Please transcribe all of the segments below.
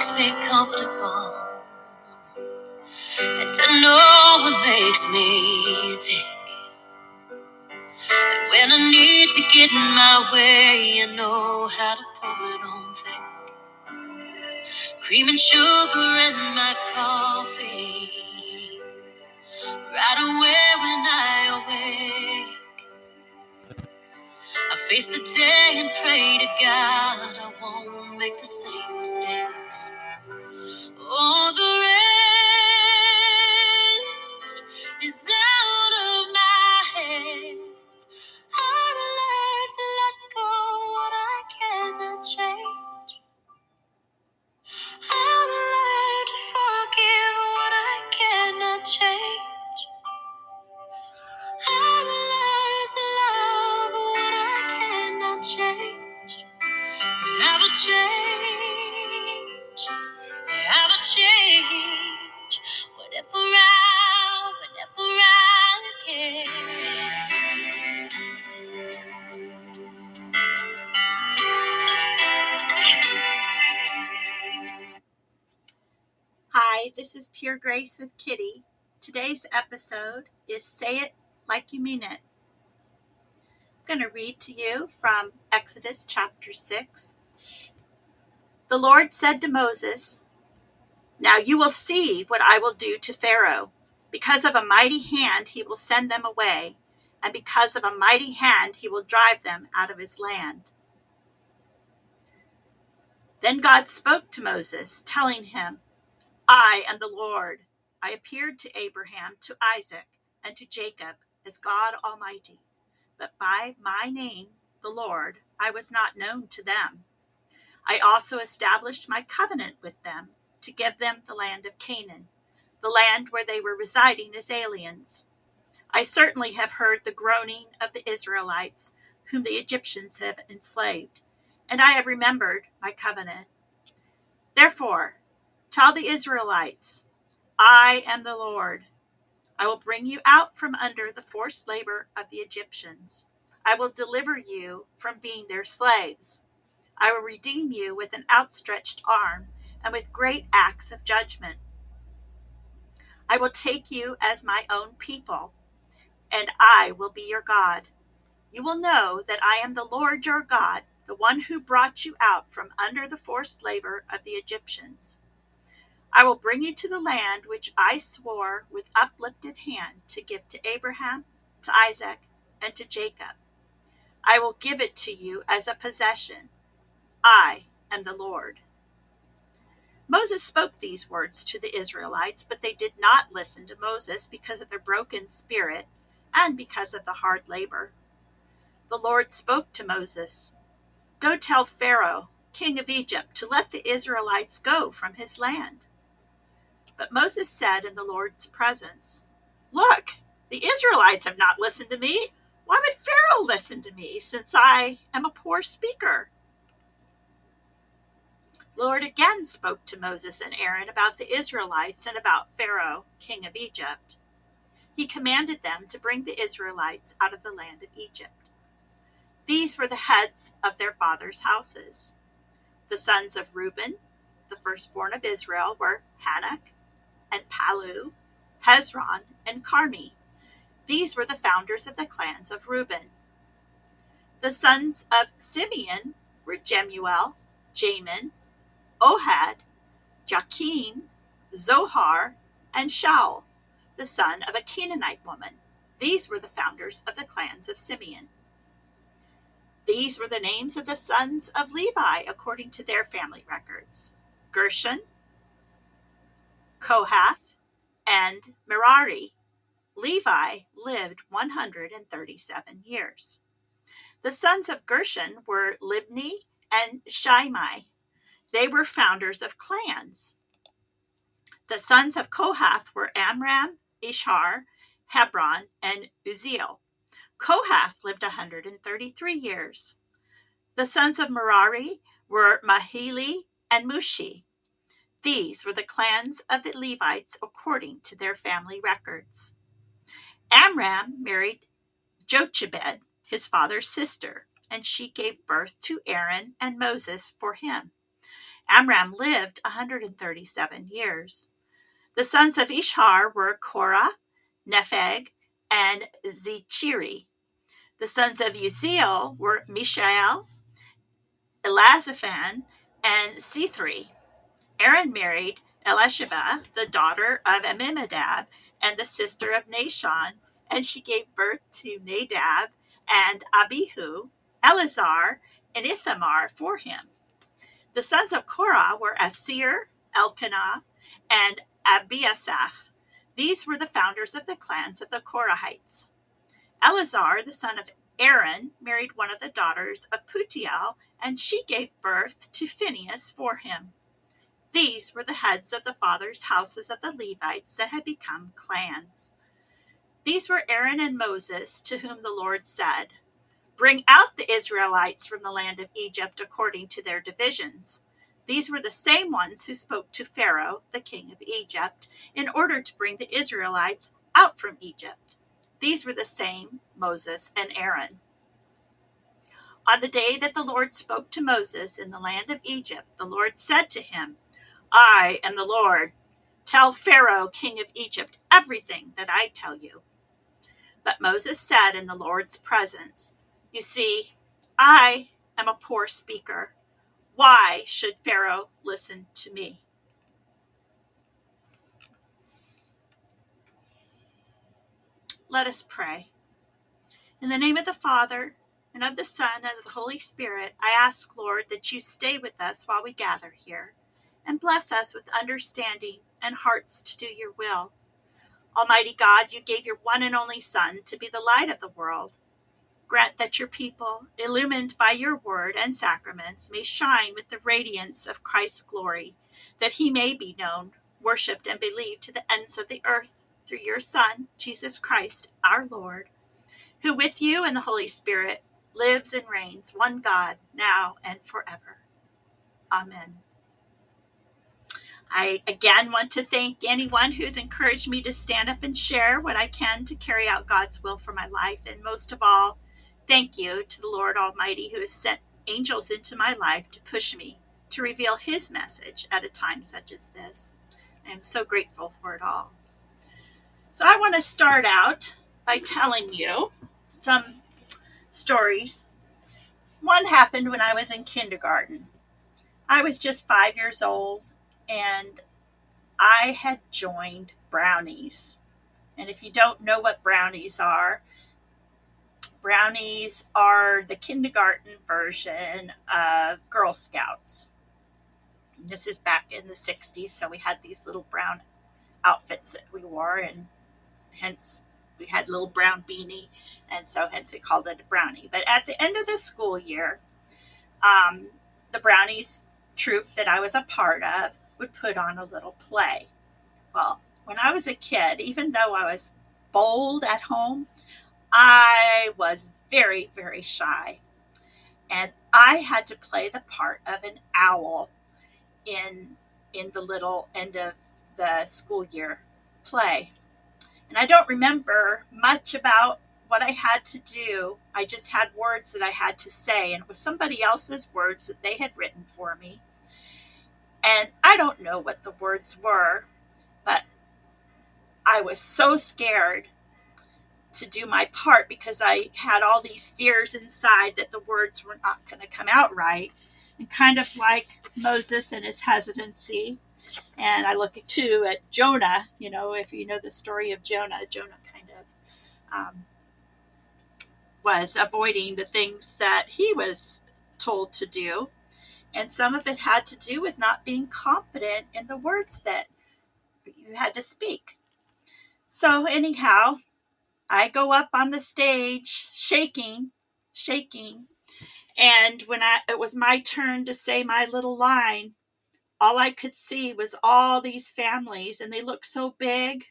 Makes me comfortable, and I know what makes me tick. And when I need to get in my way, I know how to pour it on thick. Cream and sugar in my coffee, right away when I awake. I face the day and pray to God Pure Grace with Kitty. Today's episode is Say It Like You Mean It. I'm going to read to you from Exodus chapter 6. The Lord said to Moses, Now you will see what I will do to Pharaoh. Because of a mighty hand, he will send them away, and because of a mighty hand, he will drive them out of his land. Then God spoke to Moses, telling him, I am the Lord. I appeared to Abraham, to Isaac, and to Jacob as God Almighty, but by my name, the Lord, I was not known to them. I also established my covenant with them to give them the land of Canaan, the land where they were residing as aliens. I certainly have heard the groaning of the Israelites, whom the Egyptians have enslaved, and I have remembered my covenant. Therefore, tell the Israelites, I am the Lord. I will bring you out from under the forced labor of the Egyptians. I will deliver you from being their slaves. I will redeem you with an outstretched arm and with great acts of judgment. I will take you as my own people, and I will be your God. You will know that I am the Lord your God, the one who brought you out from under the forced labor of the Egyptians. I will bring you to the land which I swore with uplifted hand to give to Abraham, to Isaac, and to Jacob. I will give it to you as a possession. I am the Lord. Moses spoke these words to the Israelites, but they did not listen to Moses because of their broken spirit and because of the hard labor. The Lord spoke to Moses Go tell Pharaoh, king of Egypt, to let the Israelites go from his land. But Moses said in the Lord's presence, Look, the Israelites have not listened to me. Why would Pharaoh listen to me, since I am a poor speaker? Lord again spoke to Moses and Aaron about the Israelites and about Pharaoh, king of Egypt. He commanded them to bring the Israelites out of the land of Egypt. These were the heads of their fathers' houses. The sons of Reuben, the firstborn of Israel, were Hanoch and Pallu, Hezron and Carmi. These were the founders of the clans of Reuben. The sons of Simeon were Jemuel, Jamin, Ohad, Jachin, Zohar, and Shaul, the son of a Canaanite woman. These were the founders of the clans of Simeon. These were the names of the sons of Levi according to their family records Gershon, Kohath, and Merari. Levi lived 137 years. The sons of Gershon were Libni and Shimei. They were founders of clans. The sons of Kohath were Amram, Izhar, Hebron, and Uzziel. Kohath lived 133 years. The sons of Merari were Mahli and Mushi. These were the clans of the Levites according to their family records. Amram married Jochebed, his father's sister, and she gave birth to Aaron and Moses for him. Amram lived 137 years. The sons of Izhar were Korah, Nepheg, and Zichri. The sons of Uzziel were Mishael, Elzaphan, and Sithri. Aaron married Elisheba, the daughter of Amminadab and the sister of Nahshon, and she gave birth to Nadab and Abihu, Eleazar, and Ithamar for him. The sons of Korah were Assir, Elkanah, and Abiasaph. These were the founders of the clans of the Korahites. Eleazar, the son of Aaron, married one of the daughters of Putiel, and she gave birth to Phinehas for him. These were the heads of the fathers' houses of the Levites that had become clans. These were Aaron and Moses, to whom the Lord said, Bring out the Israelites from the land of Egypt according to their divisions. These were the same ones who spoke to Pharaoh, the king of Egypt, in order to bring the Israelites out from Egypt. These were the same Moses and Aaron. On the day that the Lord spoke to Moses in the land of Egypt, the Lord said to him, I am the Lord. Tell Pharaoh, king of Egypt, everything that I tell you. But Moses said in the Lord's presence, you see, I am a poor speaker. Why should Pharaoh listen to me? Let us pray. In the name of the Father, and of the Son, and of the Holy Spirit, I ask, Lord, that you stay with us while we gather here, and bless us with understanding and hearts to do your will. Almighty God, you gave your one and only Son to be the light of the world Grant that your people, illumined by your word and sacraments, may shine with the radiance of Christ's glory, that he may be known, worshiped, and believed to the ends of the earth through your Son, Jesus Christ, our Lord, who with you and the Holy Spirit lives and reigns, one God, now and forever. Amen. I again want to thank anyone who's encouraged me to stand up and share what I can to carry out God's will for my life. And most of all, Thank you to the Lord Almighty who has sent angels into my life to push me to reveal his message at a time such as this. I am so grateful for it all. So, I want to start out by telling you some stories. One happened when I was in kindergarten. I was just five years old and I had joined brownies. And if you don't know what brownies are, brownies are the kindergarten version of Girl Scouts. This is back in the 60s, so we had these little brown outfits that we wore, and hence we had little brown beanie, and so hence we called it a brownie. But at the end of the school year, um, the brownies troop that I was a part of would put on a little play. Well, when I was a kid, even though I was bold at home, I was very, very shy. And I had to play the part of an owl in in the little end of the school year play. And I don't remember much about what I had to do. I just had words that I had to say, and it was somebody else's words that they had written for me. And I don't know what the words were, but I was so scared to do my part because I had all these fears inside that the words were not going to come out right. And kind of like Moses and his hesitancy. And I look too at Jonah, you know, if you know the story of Jonah, Jonah kind of um, was avoiding the things that he was told to do. And some of it had to do with not being confident in the words that you had to speak. So, anyhow, I go up on the stage shaking, shaking. And when I it was my turn to say my little line, all I could see was all these families and they looked so big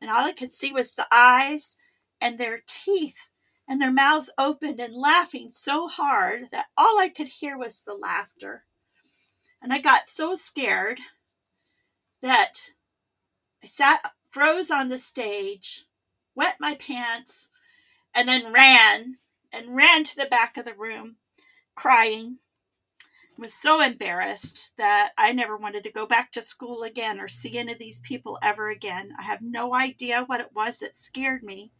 and all I could see was the eyes and their teeth and their mouths opened and laughing so hard that all I could hear was the laughter. And I got so scared that I sat froze on the stage wet my pants, and then ran and ran to the back of the room, crying. I was so embarrassed that I never wanted to go back to school again or see any of these people ever again. I have no idea what it was that scared me,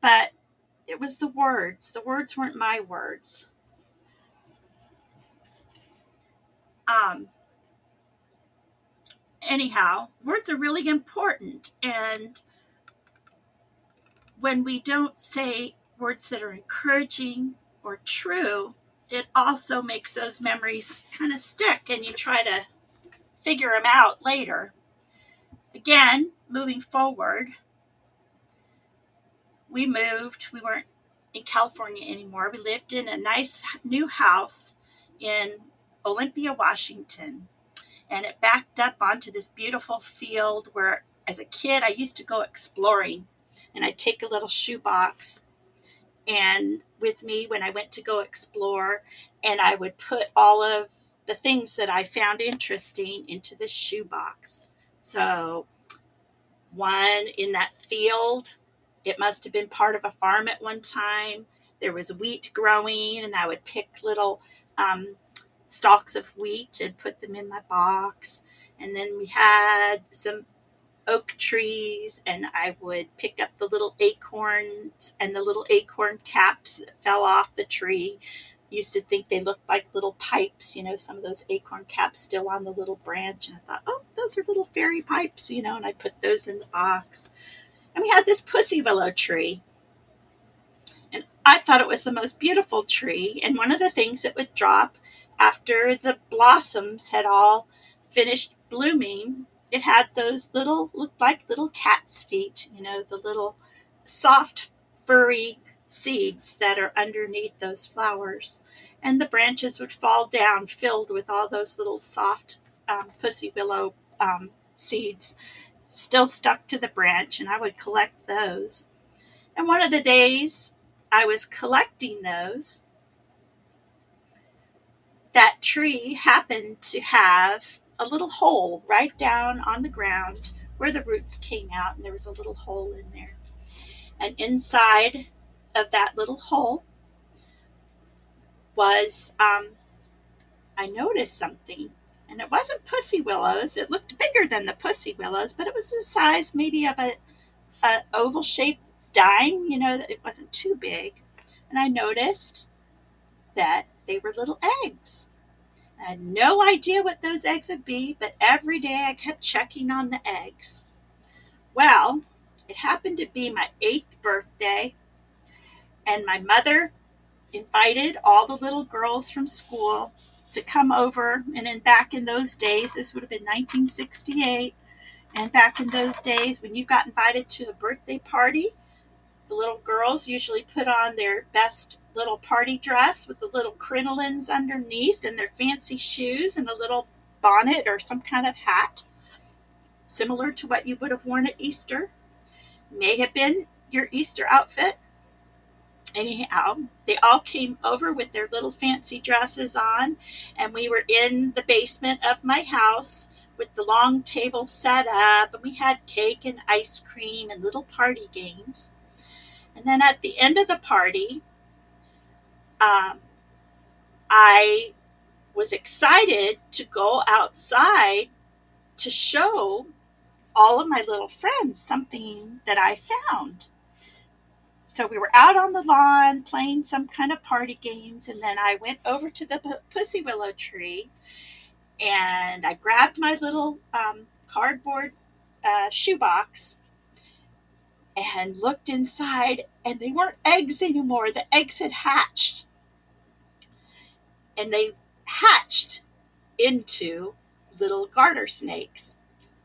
but it was the words. The words weren't my words. Um, anyhow, words are really important. And when we don't say words that are encouraging or true, it also makes those memories kind of stick and you try to figure them out later. Again, moving forward, we moved. We weren't in California anymore. We lived in a nice new house in Olympia, Washington. And it backed up onto this beautiful field where, as a kid, I used to go exploring. And I'd take a little shoebox and with me when I went to go explore, and I would put all of the things that I found interesting into this shoebox. So, one in that field, it must have been part of a farm at one time. There was wheat growing, and I would pick little um, stalks of wheat and put them in my box. And then we had some oak trees and I would pick up the little acorns and the little acorn caps that fell off the tree. used to think they looked like little pipes, you know, some of those acorn caps still on the little branch. And I thought, oh, those are little fairy pipes, you know, and I put those in the box. And we had this pussy willow tree. And I thought it was the most beautiful tree. And one of the things that would drop after the blossoms had all finished blooming it had those little looked like little cat's feet you know the little soft furry seeds that are underneath those flowers and the branches would fall down filled with all those little soft um, pussy willow um, seeds still stuck to the branch and i would collect those and one of the days i was collecting those that tree happened to have a little hole right down on the ground where the roots came out, and there was a little hole in there. And inside of that little hole was, um, I noticed something. And it wasn't pussy willows. It looked bigger than the pussy willows, but it was the size maybe of a, a oval shaped dime. You know, it wasn't too big. And I noticed that they were little eggs. I had no idea what those eggs would be, but every day I kept checking on the eggs. Well, it happened to be my eighth birthday, and my mother invited all the little girls from school to come over. And then back in those days, this would have been 1968. And back in those days, when you got invited to a birthday party, the little girls usually put on their best little party dress with the little crinolines underneath and their fancy shoes and a little bonnet or some kind of hat, similar to what you would have worn at Easter. May have been your Easter outfit. Anyhow, they all came over with their little fancy dresses on, and we were in the basement of my house with the long table set up, and we had cake and ice cream and little party games. And then at the end of the party, um, I was excited to go outside to show all of my little friends something that I found. So we were out on the lawn playing some kind of party games, and then I went over to the pussy willow tree and I grabbed my little um, cardboard uh, shoebox and looked inside, and they weren't eggs anymore. The eggs had hatched. And they hatched into little garter snakes.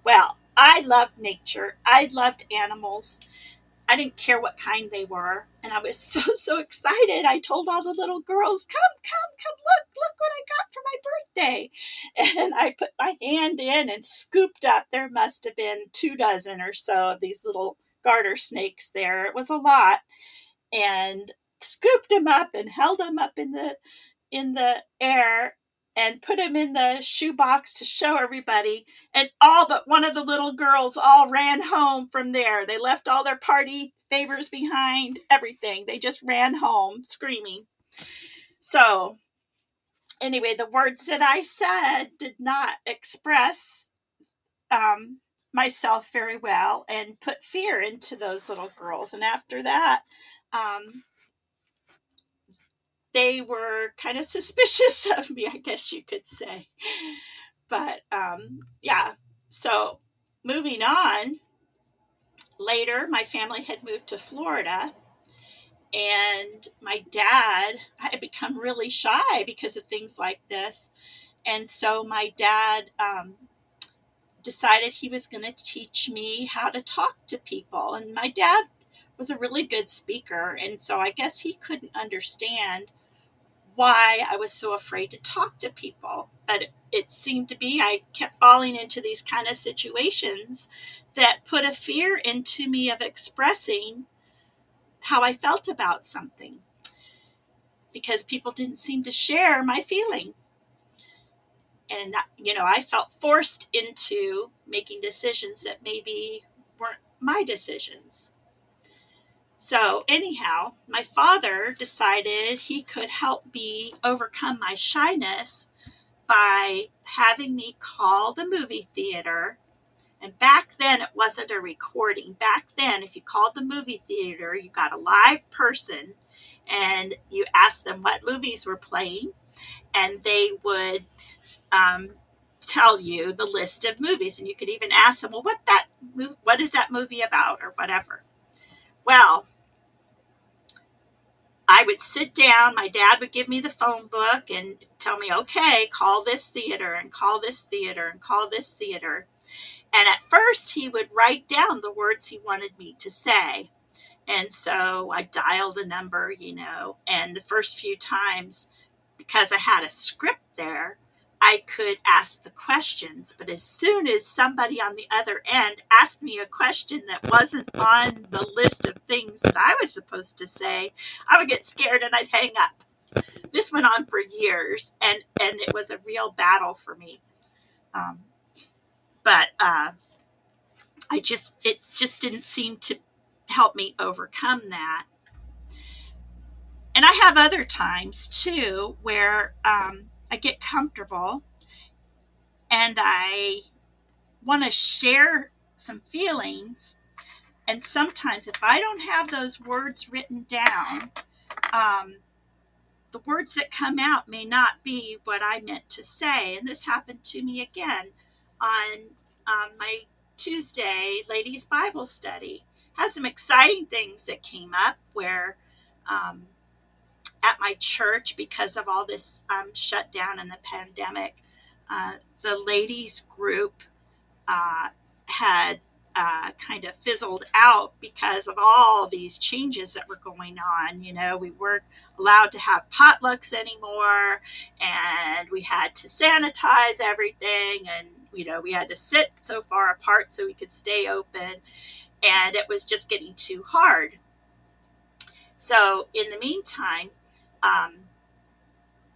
Well, I loved nature. I loved animals. I didn't care what kind they were. And I was so, so excited. I told all the little girls, come, come, come, look, look what I got for my birthday. And I put my hand in and scooped up. There must have been two dozen or so of these little garter snakes there. It was a lot. And scooped him up and held him up in the in the air and put him in the shoebox to show everybody. And all but one of the little girls all ran home from there. They left all their party favors behind, everything. They just ran home screaming. So, anyway, the words that I said did not express um, myself very well and put fear into those little girls. And after that, um, they were kind of suspicious of me, I guess you could say. But um, yeah, so moving on, later my family had moved to Florida. And my dad I had become really shy because of things like this. And so my dad um, decided he was going to teach me how to talk to people. And my dad was a really good speaker. And so I guess he couldn't understand why I was so afraid to talk to people. But it, seemed to be I kept falling into these kind of situations that put a fear into me of expressing how I felt about something because people didn't seem to share my feeling. And, you know, I felt forced into making decisions that maybe weren't my decisions. So, anyhow, my father decided he could help me overcome my shyness by having me call the movie theater. And back then, it wasn't a recording. Back then, if you called the movie theater, you got a live person and you asked them what movies were playing, and they would um, tell you the list of movies. And you could even ask them, well, what that what is that movie about, or whatever. Well, I would sit down, my dad would give me the phone book and tell me, okay, call this theater and call this theater and call this theater. And at first, he would write down the words he wanted me to say. And so I dialed the number, you know, and the first few times, because I had a script there, I could ask the questions. But as soon as somebody on the other end asked me a question that wasn't on the list of things that I was supposed to say, I would get scared and I'd hang up. This went on for years, and and it was a real battle for me. Um, but uh, I just it just didn't seem to help me overcome that. And I have other times too where um, I get comfortable and I want to share some feelings. And sometimes, if I don't have those words written down, um, the words that come out may not be what I meant to say. And this happened to me again on um, my Tuesday ladies Bible study. Has some exciting things that came up where um, at my church because of all this um, shutdown and the pandemic. Uh, the ladies group uh, had uh, kind of fizzled out because of all these changes that were going on. You know, we weren't allowed to have potlucks anymore, and we had to sanitize everything, and you know, we had to sit so far apart so we could stay open, and it was just getting too hard. So, in the meantime, um,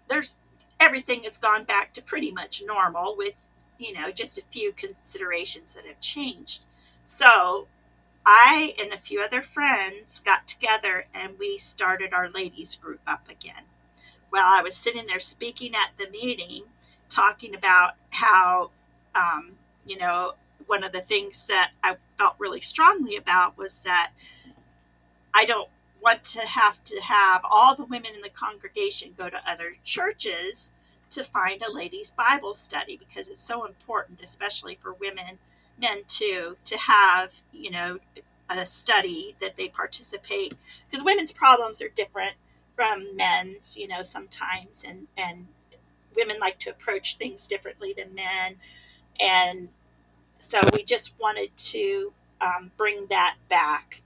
there's everything has gone back to pretty much normal with you know just a few considerations that have changed. So i and a few other friends got together and we started our ladies group up again. Well i was sitting there speaking at the meeting talking about how um, you know one of the things that i felt really strongly about was that i don't want to have to have all the women in the congregation go to other churches to find a ladies' Bible study because it's so important, especially for women, men too, to have, you know, a study that they participate because women's problems are different from men's, you know, sometimes and and women like to approach things differently than men. And so we just wanted to um, bring that back.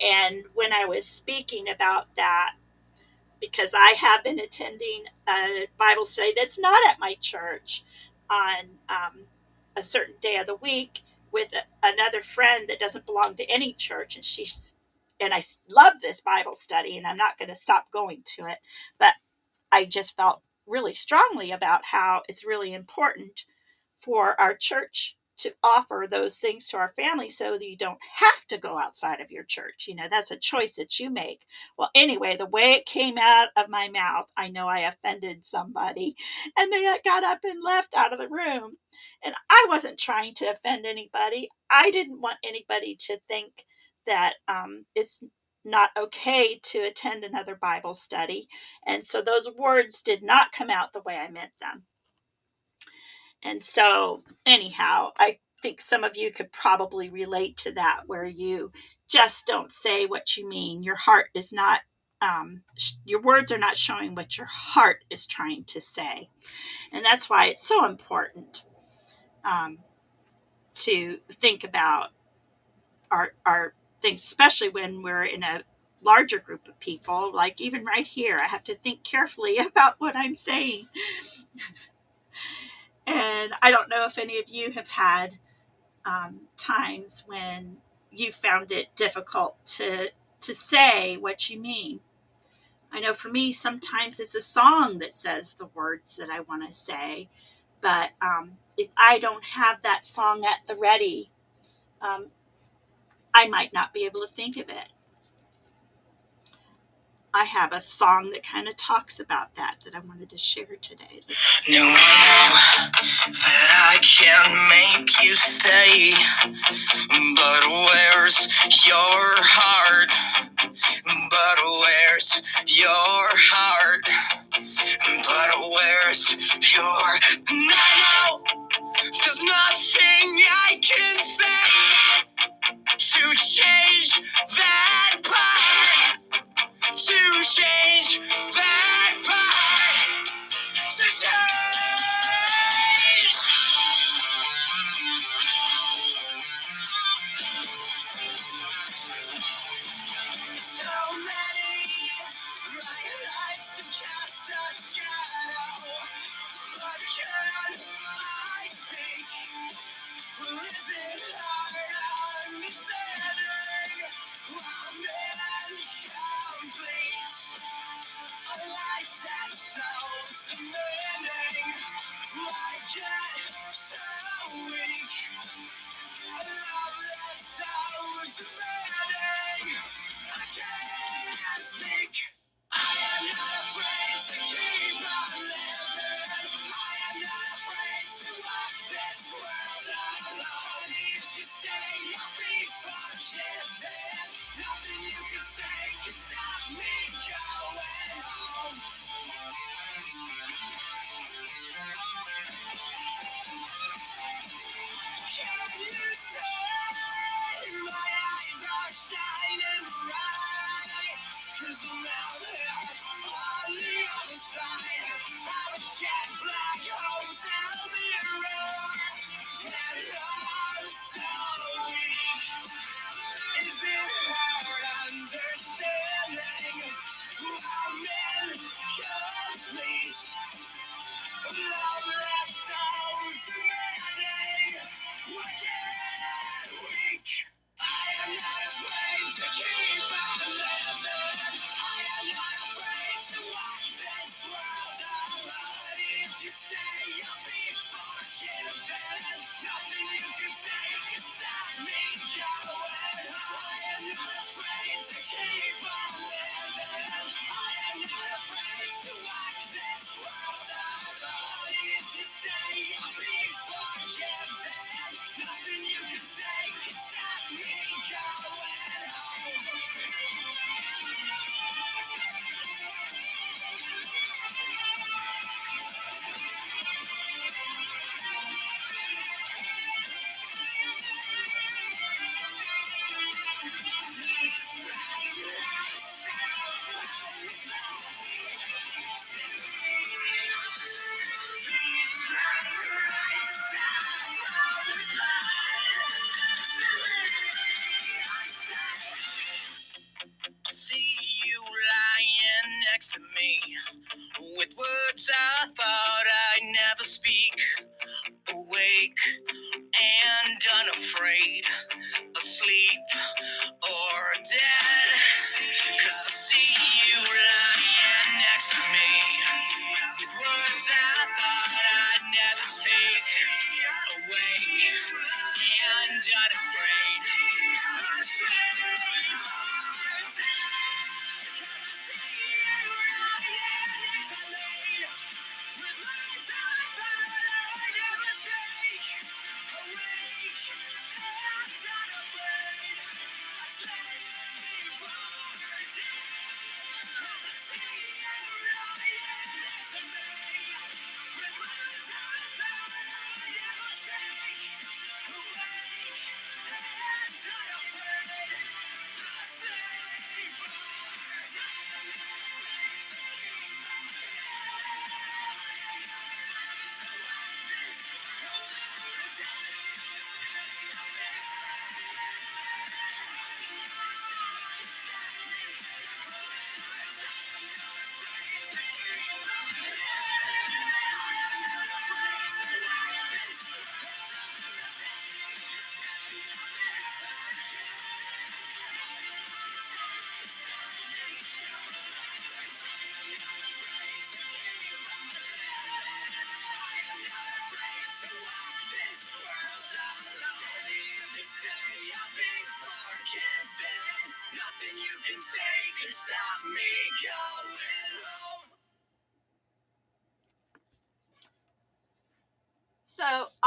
And when I was speaking about that, because I have been attending a Bible study that's not at my church on um, a certain day of the week with a, another friend that doesn't belong to any church, and she's and I love this Bible study, and I'm not going to stop going to it, but I just felt really strongly about how it's really important for our church to offer those things to our family so that you don't have to go outside of your church. You know, that's a choice that you make. Well, anyway, the way it came out of my mouth, I know I offended somebody and they got up and left out of the room. And I wasn't trying to offend anybody. I didn't want anybody to think that um, it's not okay to attend another Bible study. And so those words did not come out the way I meant them. And so, anyhow, I think some of you could probably relate to that where you just don't say what you mean. Your heart is not, um, sh- your words are not showing what your heart is trying to say. And that's why it's so important um, to think about our, our things, especially when we're in a larger group of people. Like even right here, I have to think carefully about what I'm saying. And I don't know if any of you have had um, times when you found it difficult to to say what you mean. I know for me, sometimes it's a song that says the words that I want to say, but um, if I don't have that song at the ready, um, I might not be able to think of it. I have a song that kind of talks about that that I wanted to share today. No, I know that I can make you stay, but where's your heart? But where's your heart? But where's your? And I know there's nothing I can say to change that part to change that part to change. So many bright lights to cast a shadow, but can I speak? Is it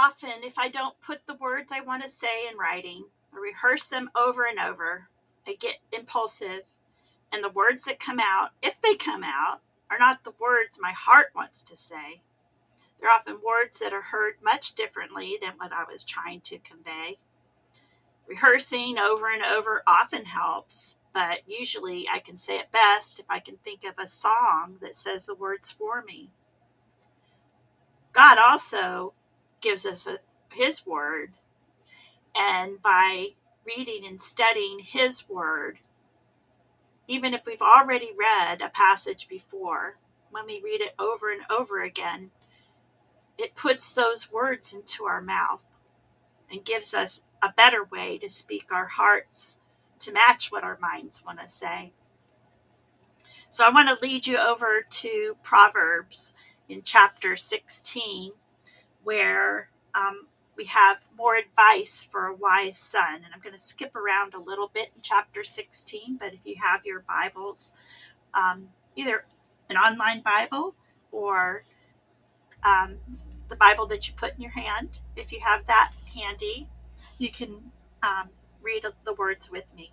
often, if I don't put the words I want to say in writing, I rehearse them over and over, I get impulsive, and the words that come out, if they come out, are not the words my heart wants to say. They're often words that are heard much differently than what I was trying to convey. Rehearsing over and over often helps, but usually I can say it best if I can think of a song that says the words for me. God also gives us a, His Word, and by reading and studying His Word, even if we've already read a passage before, when we read it over and over again, it puts those words into our mouth and gives us a better way to speak our hearts to match what our minds want to say. So I want to lead you over to Proverbs in chapter 16, where um, we have more advice for a wise son. And I'm going to skip around a little bit in chapter 16, but if you have your Bibles, um, either an online Bible or um, the Bible that you put in your hand, if you have that handy, you can um, read the words with me.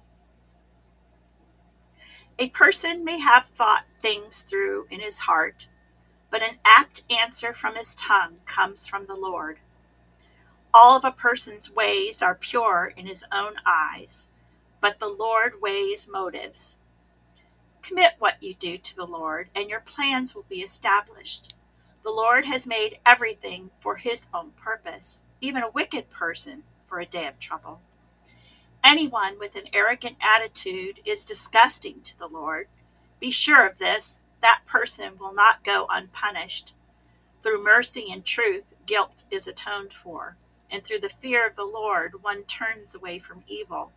A person may have thought things through in his heart, but an apt answer from his tongue comes from the Lord. All of a person's ways are pure in his own eyes, but the Lord weighs motives. Commit what you do to the Lord, and your plans will be established. The Lord has made everything for his own purpose, even a wicked person for a day of trouble. Anyone with an arrogant attitude is disgusting to the Lord. Be sure of this that person will not go unpunished. Through mercy and truth, guilt is atoned for, and through the fear of the Lord, one turns away from evil.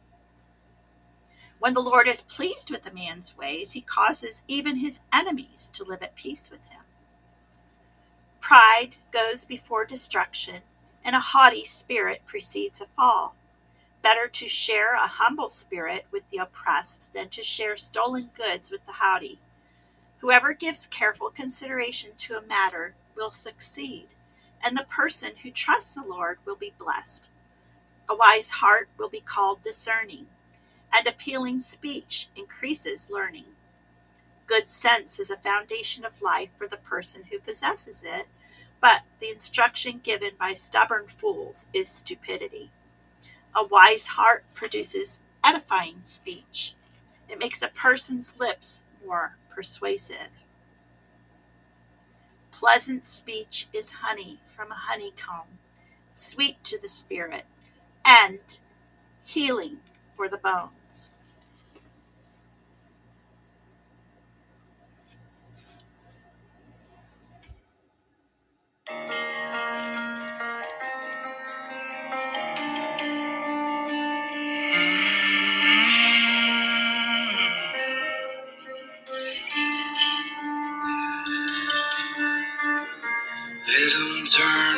When the Lord is pleased with a man's ways, he causes even his enemies to live at peace with him. Pride goes before destruction, and a haughty spirit precedes a fall. Better to share a humble spirit with the oppressed than to share stolen goods with the haughty. Whoever gives careful consideration to a matter will succeed, and the person who trusts the Lord will be blessed. A wise heart will be called discerning, and appealing speech increases learning. Good sense is a foundation of life for the person who possesses it, but the instruction given by stubborn fools is stupidity. A wise heart produces edifying speech. It makes a person's lips more persuasive. Pleasant speech is honey from a honeycomb, sweet to the spirit, and healing for the bones. Turn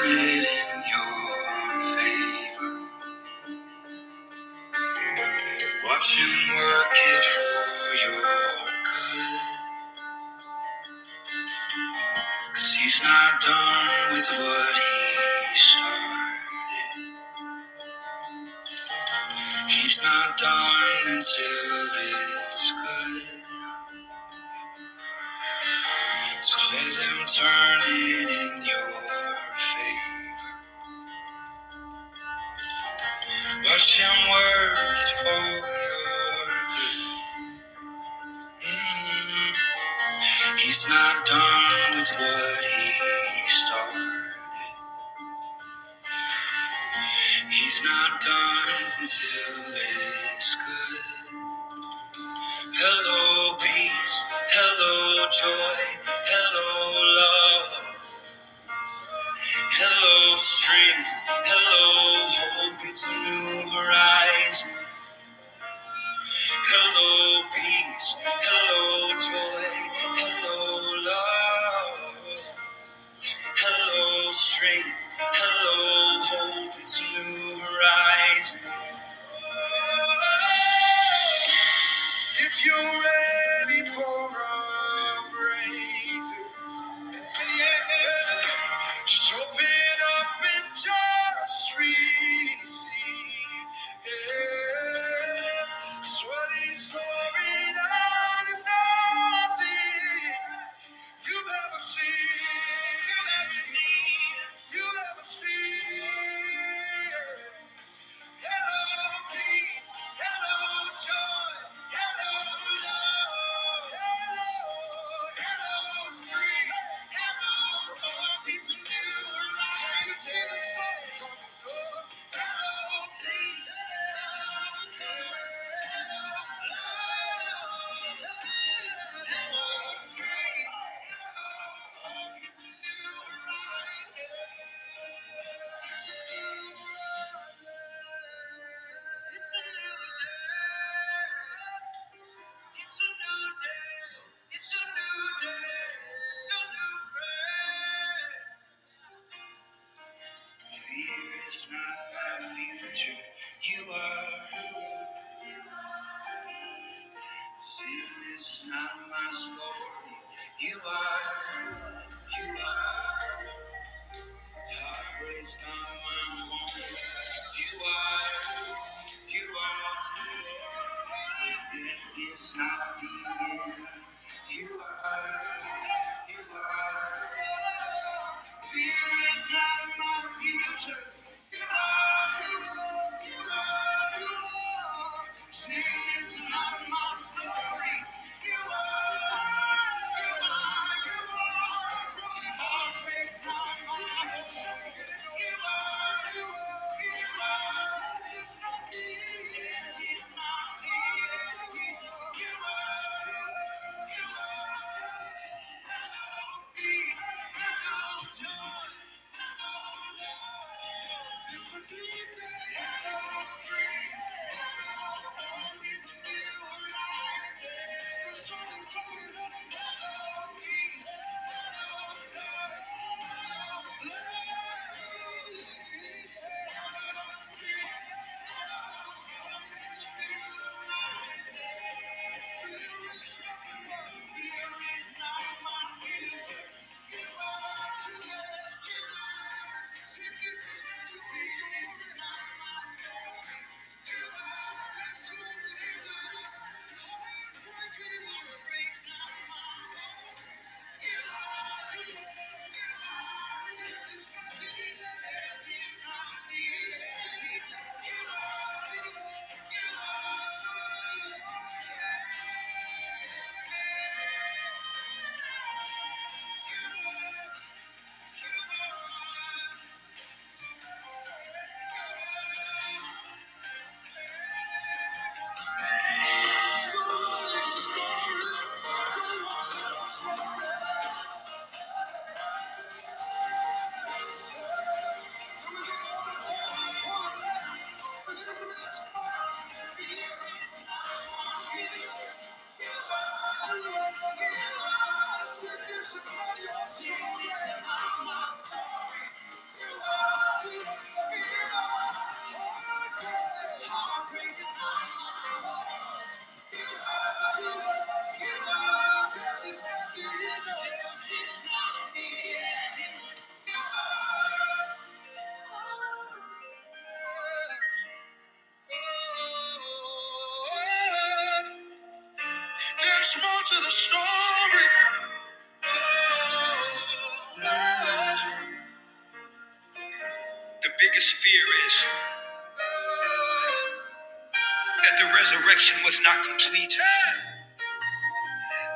complete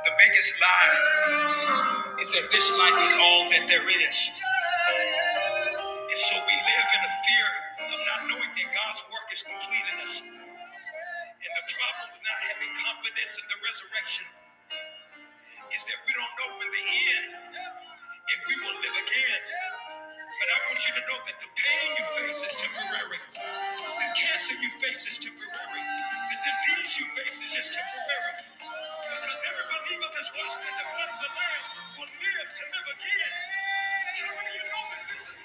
the biggest lie is that this life is all that there is. And so we live in a fear of not knowing that God's work is complete in us. And the problem with not having confidence in the resurrection is that we don't know when the end, if we will live again. But I want you to know that the pain you face is temporary, the cancer you face is temporary. The issue faces is temporary. Because every believer that's washed in the blood of the Lamb will live to live again. How many of you know that this is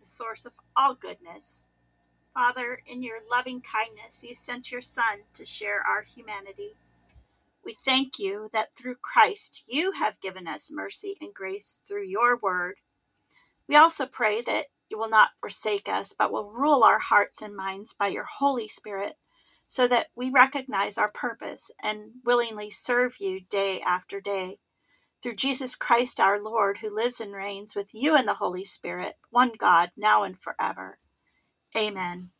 the source of all goodness. Father, in your loving kindness, you sent your Son to share our humanity. We thank you that through Christ you have given us mercy and grace through your word. We also pray that you will not forsake us, but will rule our hearts and minds by your Holy Spirit, so that we recognize our purpose and willingly serve you day after day. Through Jesus Christ our Lord, who lives and reigns with you and the Holy Spirit, one God, now and forever. Amen.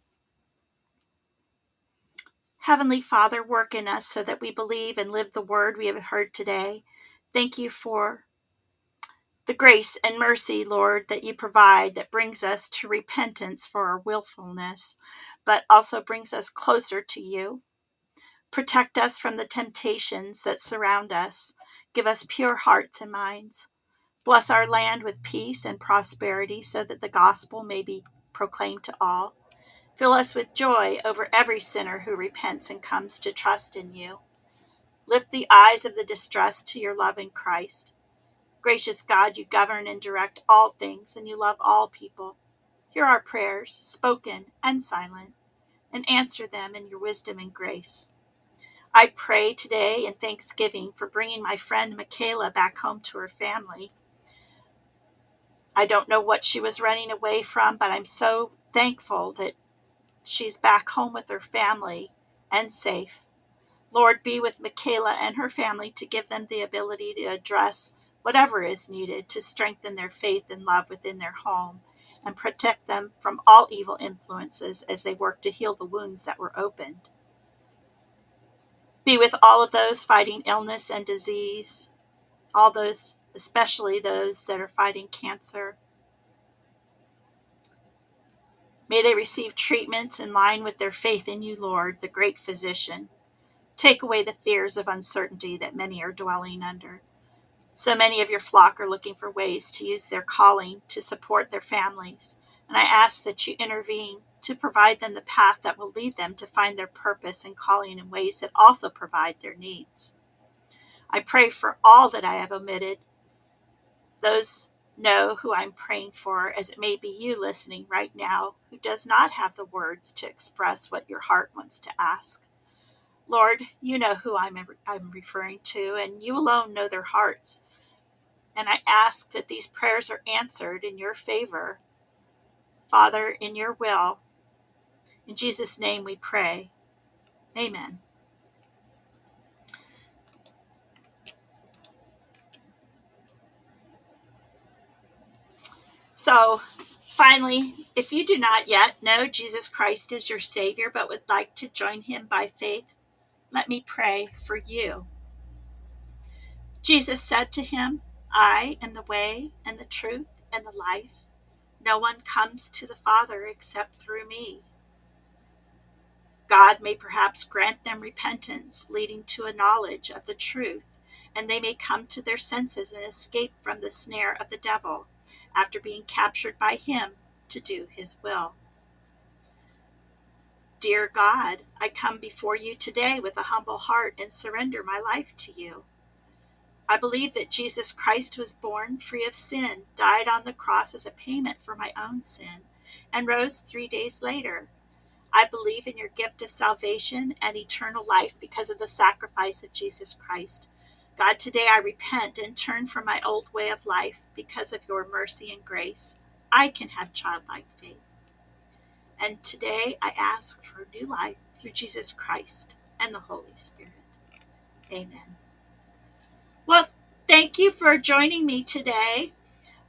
Heavenly Father, work in us so that we believe and live the word we have heard today. Thank you for the grace and mercy, Lord, that you provide that brings us to repentance for our willfulness, but also brings us closer to you. Protect us from the temptations that surround us. Give us pure hearts and minds. Bless our land with peace and prosperity so that the gospel may be proclaimed to all. Fill us with joy over every sinner who repents and comes to trust in you. Lift the eyes of the distressed to your love in Christ. Gracious God, you govern and direct all things, and you love all people. Hear our prayers, spoken and silent, and answer them in your wisdom and grace. I pray today in thanksgiving for bringing my friend Michaela back home to her family. I don't know what she was running away from, but I'm so thankful that she's back home with her family and safe. Lord, be with Michaela and her family to give them the ability to address whatever is needed to strengthen their faith and love within their home and protect them from all evil influences as they work to heal the wounds that were opened. Be with all of those fighting illness and disease, all those, especially those that are fighting cancer. May they receive treatments in line with their faith in you, Lord, the great physician. Take away the fears of uncertainty that many are dwelling under. So many of your flock are looking for ways to use their calling to support their families, and I ask that you intervene to provide them the path that will lead them to find their purpose and calling in ways that also provide their needs. I pray for all that I have omitted. Those know who I'm praying for, as it may be you listening right now who does not have the words to express what your heart wants to ask. Lord, you know who I'm, I'm referring to, and you alone know their hearts. And I ask that these prayers are answered in your favor, Father, in your will. In Jesus' name we pray. Amen. So, finally, if you do not yet know Jesus Christ as your Savior but would like to join Him by faith, let me pray for you. Jesus said to him, I am the way and the truth and the life. No one comes to the Father except through me. God may perhaps grant them repentance, leading to a knowledge of the truth, and they may come to their senses and escape from the snare of the devil after being captured by him to do his will. Dear God, I come before you today with a humble heart and surrender my life to you. I believe that Jesus Christ was born free of sin, died on the cross as a payment for my own sin, and rose three days later. I believe in your gift of salvation and eternal life because of the sacrifice of Jesus Christ. God, today I repent and turn from my old way of life because of your mercy and grace. I can have childlike faith. And today I ask for new life through Jesus Christ and the Holy Spirit. Amen. Well, thank you for joining me today.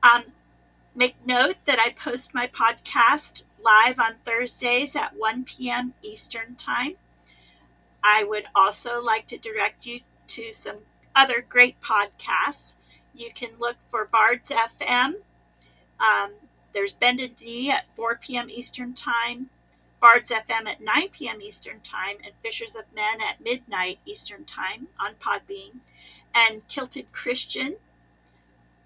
Um, make note that I post my podcast live on Thursdays at 1 p.m. Eastern Time. I would also like to direct you to some other great podcasts. You can look for Bards FM. Um, there's Bended at 4 p.m. Eastern Time, Bards FM at 9 p.m. Eastern Time, and Fishers of Men at midnight Eastern Time on Podbean. And Kilted Christian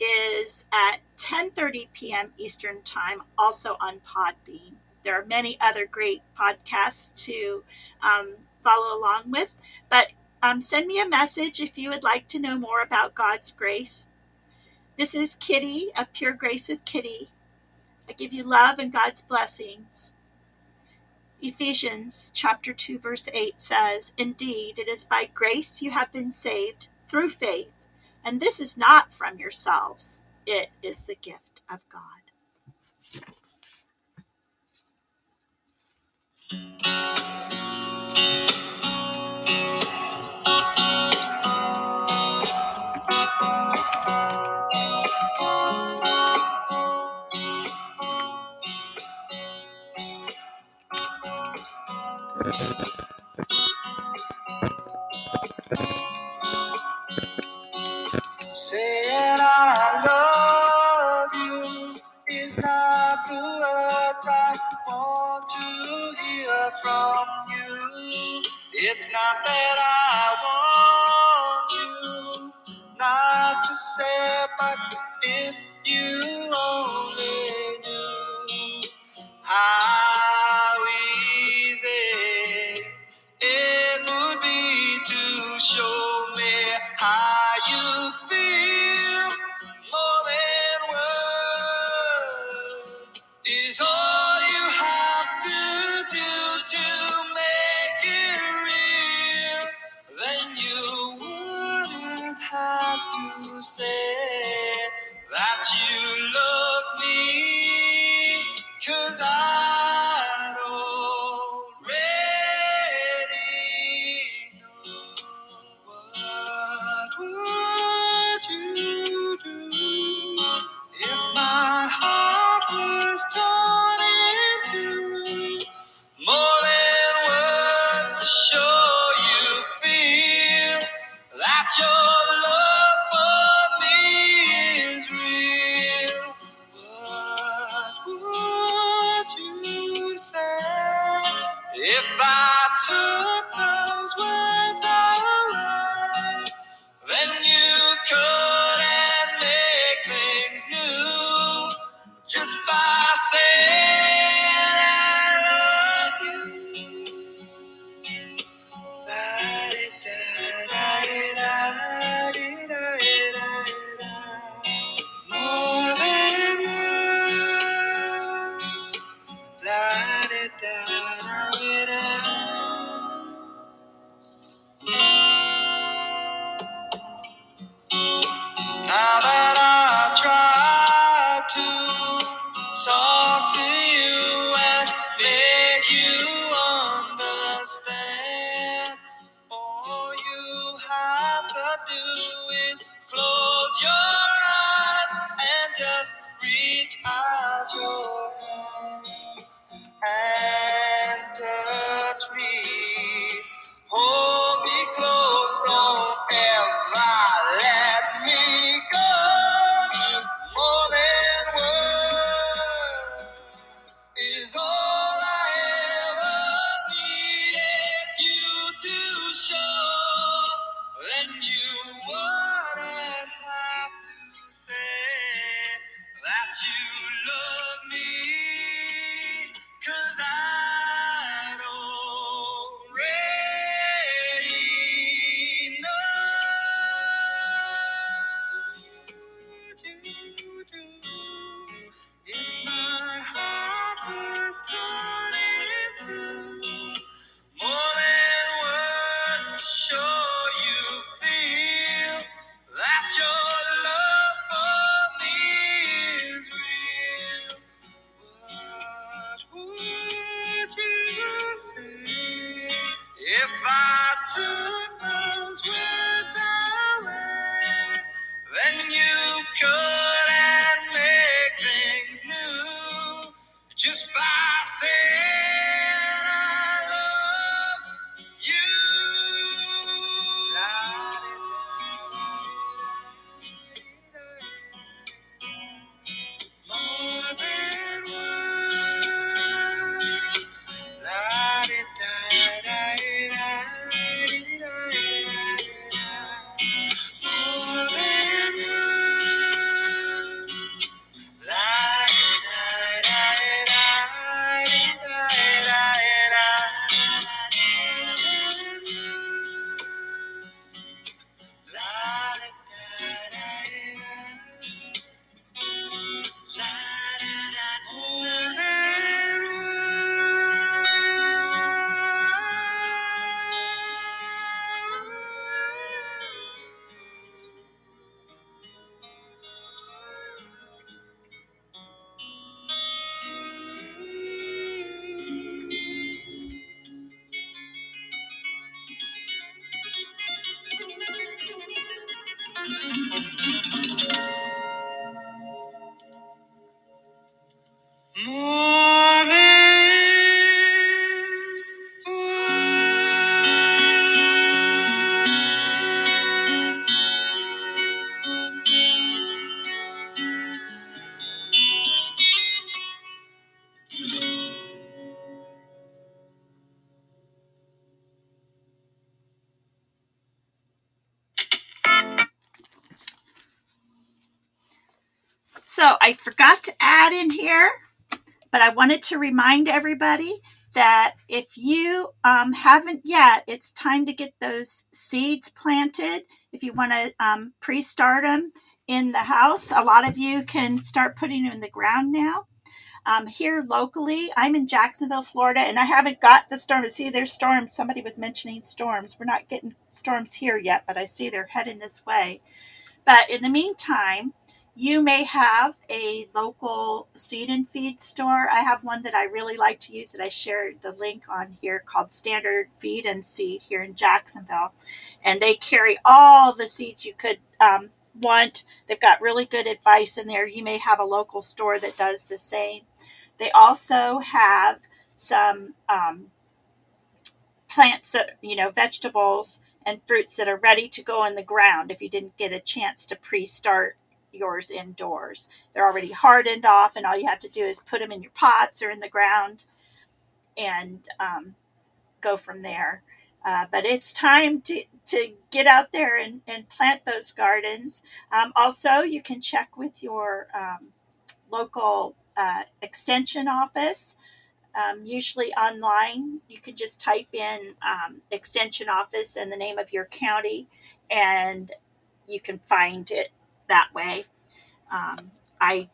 is at 10:30 p.m. Eastern Time, also on Podbean. There are many other great podcasts to um, follow along with, but um, send me a message if you would like to know more about God's grace. This is Kitty of Pure Grace with Kitty. I give you love and God's blessings. Ephesians chapter 2 verse 8 says, "Indeed, it is by grace you have been saved through faith, and this is not from yourselves; it is the gift of God." Then you I forgot to add in here, but I wanted to remind everybody that if you um, haven't yet, it's time to get those seeds planted. If you want to um, pre start them in the house, a lot of you can start putting them in the ground now. Um, here locally, I'm in Jacksonville, Florida, and I haven't got the storms. See, there's storms. Somebody was mentioning storms. We're not getting storms here yet, but I see they're heading this way. But in the meantime, you may have a local seed and feed store. I have one that I really like to use that I shared the link on here called Standard Feed and Seed here in Jacksonville. And they carry all the seeds you could um, want. They've got really good advice in there. You may have a local store that does the same. They also have some um, plants that, you know, vegetables and fruits that are ready to go in the ground if you didn't get a chance to pre start yours indoors. They're already hardened off, and all you have to do is put them in your pots or in the ground and um, go from there. Uh, but it's time to, to get out there and, and plant those gardens. Um, also, you can check with your um, local uh, extension office. Um, usually online, you can just type in um, extension office and the name of your county, and you can find it that way. Um, I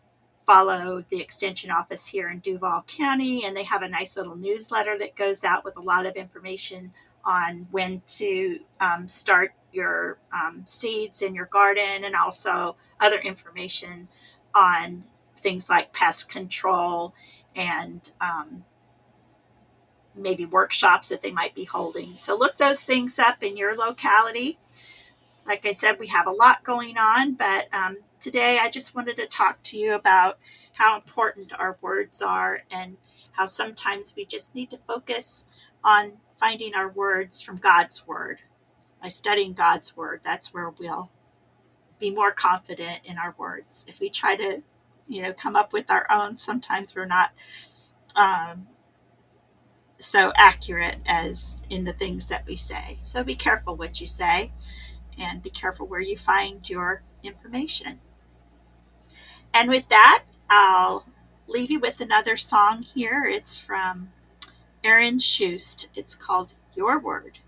follow the extension office here in Duval County, and they have a nice little newsletter that goes out with a lot of information on when to um, start your um, seeds in your garden and also other information on things like pest control and um, maybe workshops that they might be holding. So look those things up in your locality like I said, we have a lot going on, but um, today I just wanted to talk to you about how important our words are and how sometimes we just need to focus on finding our words from God's word. By studying God's word, that's where we'll be more confident in our words. If we try to, you know, come up with our own, sometimes we're not um, so accurate as in the things that we say. So be careful what you say and be careful where you find your information. And with that, I'll leave you with another song here. It's from Aaron Shust. It's called Your Word.